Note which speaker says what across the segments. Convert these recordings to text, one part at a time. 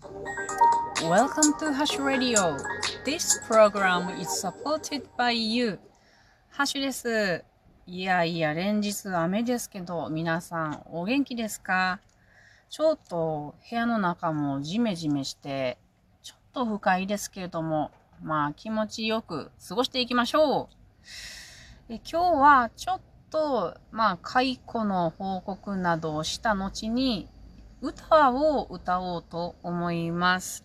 Speaker 1: Welcome to Hash Radio. This program is supported by you. ハッシュです。いやいや、連日雨ですけど、皆さんお元気ですか？ちょっと部屋の中もジメジメして、ちょっと不快ですけれども、まあ気持ちよく過ごしていきましょう。え今日はちょっと、まあ解雇の報告などをした後に、歌を歌おうと思います。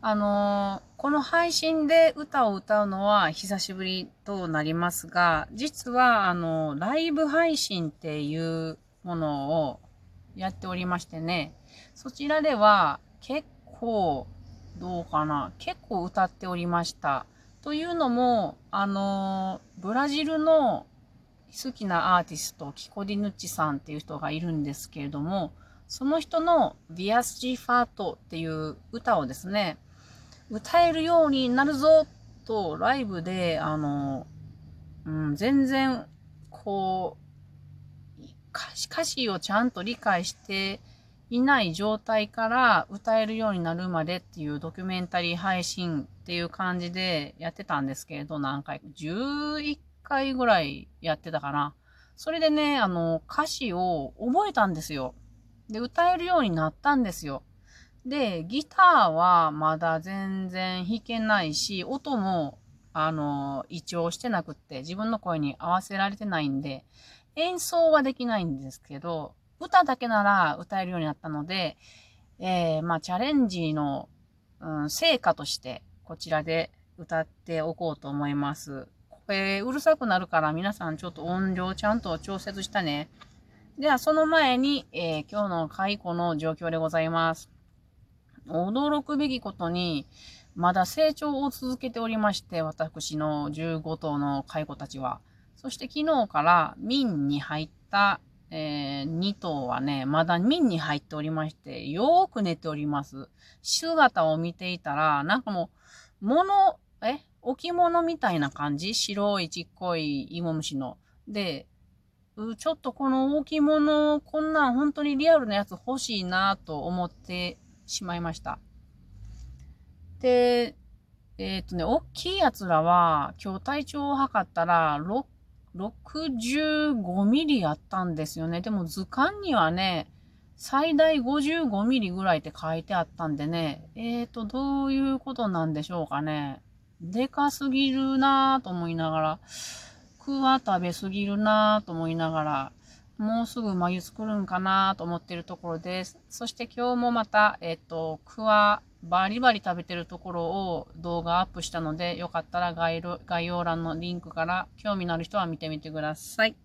Speaker 1: あのー、この配信で歌を歌うのは久しぶりとなりますが、実は、あの、ライブ配信っていうものをやっておりましてね、そちらでは結構、どうかな、結構歌っておりました。というのも、あのー、ブラジルの好きなアーティスト、キコディヌッチさんっていう人がいるんですけれども、その人のビアスジファートっていう歌をですね、歌えるようになるぞと、ライブで、あの、うん、全然、こう、歌詞をちゃんと理解していない状態から歌えるようになるまでっていうドキュメンタリー配信っていう感じでやってたんですけれど、何回か、11回ぐらいやってたかな。それでね、あの、歌詞を覚えたんですよ。で、歌えるようになったんですよ。で、ギターはまだ全然弾けないし、音も、あの、一調してなくって、自分の声に合わせられてないんで、演奏はできないんですけど、歌だけなら歌えるようになったので、えー、まあ、チャレンジの、うん、成果として、こちらで歌っておこうと思います。えー、うるさくなるから皆さんちょっと音量ちゃんと調節したね。では、その前に、えー、今日の解雇の状況でございます。驚くべきことに、まだ成長を続けておりまして、私の15頭の蚕たちは。そして昨日から民に入った、えー、2頭はね、まだ民に入っておりまして、よーく寝ております。姿を見ていたら、なんかもう、物、え置物みたいな感じ？白いちっこい芋虫の。で、ちょっとこの置物、こんな本当にリアルなやつ欲しいなと思ってしまいました。で、えっ、とね、大きいやつらは、今日体調を測ったら、65ミリあったんですよね。でも図鑑にはね、最大55ミリぐらいって書いてあったんでね、えっ、ー、と、どういうことなんでしょうかね。でかすぎるなぁと思いながら、クは食べすぎるなぁと思いながら、もうすぐ眉作るんかなと思ってるところです。そして今日もまた、えっと、クワバリバリ食べてるところを動画アップしたので、よかったら概要欄のリンクから興味のある人は見てみてください。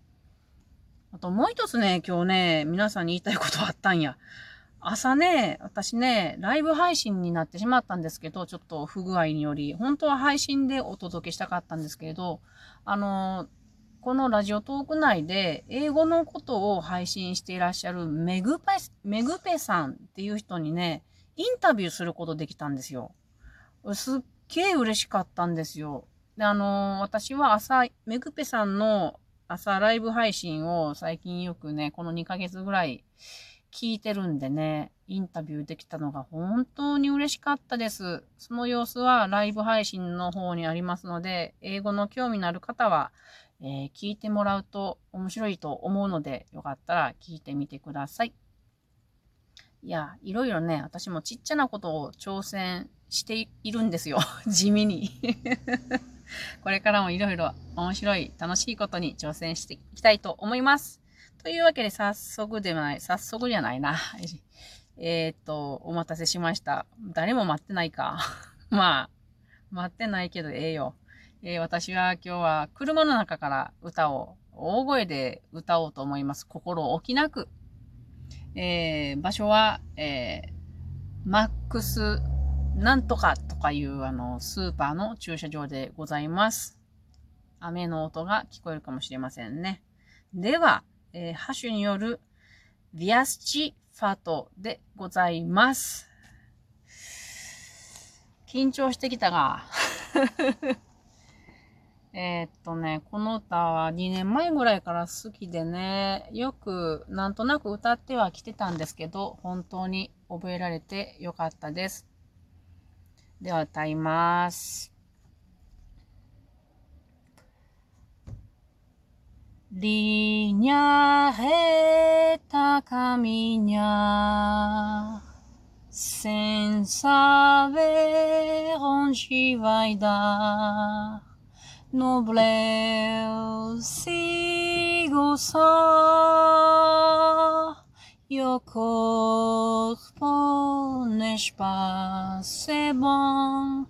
Speaker 1: あともう一つね、今日ね、皆さんに言いたいことあったんや。朝ね、私ね、ライブ配信になってしまったんですけど、ちょっと不具合により、本当は配信でお届けしたかったんですけれど、あのこのラジオトーク内で英語のことを配信していらっしゃるメグペ、メグペさんっていう人にね、インタビューすることできたんですよ。すっげえ嬉しかったんですよ。で、あの、私は朝、メグペさんの朝ライブ配信を最近よくね、この2ヶ月ぐらい聞いてるんでね、インタビューできたのが本当に嬉しかったです。その様子はライブ配信の方にありますので、英語の興味のある方は、えー、聞いてもらうと面白いと思うので、よかったら聞いてみてください。いや、いろいろね、私もちっちゃなことを挑戦しているんですよ。地味に これからもいろいろ面白い、楽しいことに挑戦していきたいと思います。というわけで、早速ではない、早速じゃないな。えー、っと、お待たせしました。誰も待ってないか。まあ、待ってないけどええよ。えー、私は今日は車の中から歌を大声で歌おうと思います。心置きなく。えー、場所は、えー、マックスなんとかとかいうあのスーパーの駐車場でございます。雨の音が聞こえるかもしれませんね。では、えー、ハシュによるビアスチファトでございます。緊張してきたが え、っとね、この歌は2年前ぐらいから好きでね、よくなんとなく歌ってはきてたんですけど、本当に覚えられてよかったです。では歌います。Linya heta caminhar sem saber onde vai dar. Nobleu sigo só e o corpo no espaço é bom.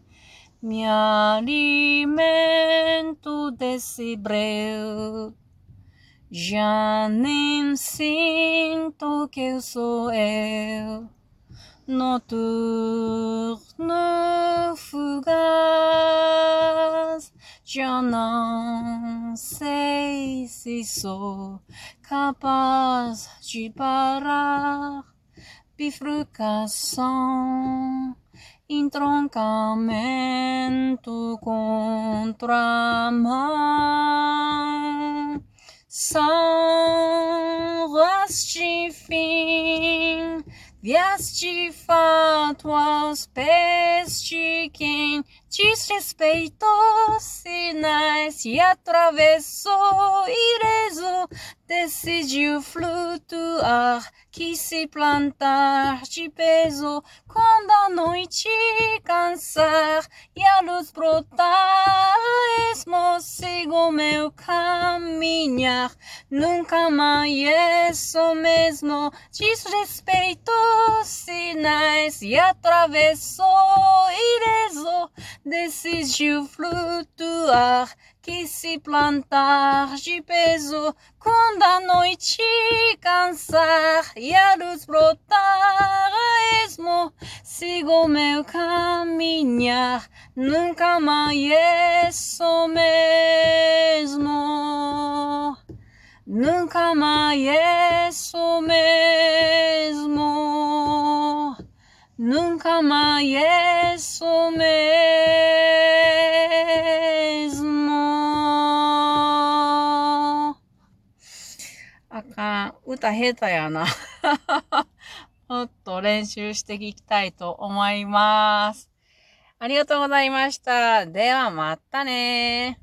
Speaker 1: Me alimento desse breu já nem sinto que sou eu, noturno fugaz. Já não sei se sou capaz de parar bifurcação, entroncamento contra a mão sans fim, vieste fato aos pés de quem desrespeitou sinais e atravessou ileso, decidiu flutuar, quis se plantar de peso quando a noite cansar e a luz brotar, esmo sigo meu caminhar, nunca mais o mesmo, desrespeitou sinais e atravessou ileso, decidiu flutuar, quis se plantar de peso quando a noite cansar e a luz brotar a esmo, sigo meu caminhar, nunca mais o mesmo. Nunca mais o mesmo. Nunca mais か。歌下手やな。もっと練習していきたいと思います。ありがとうございました。ではまたね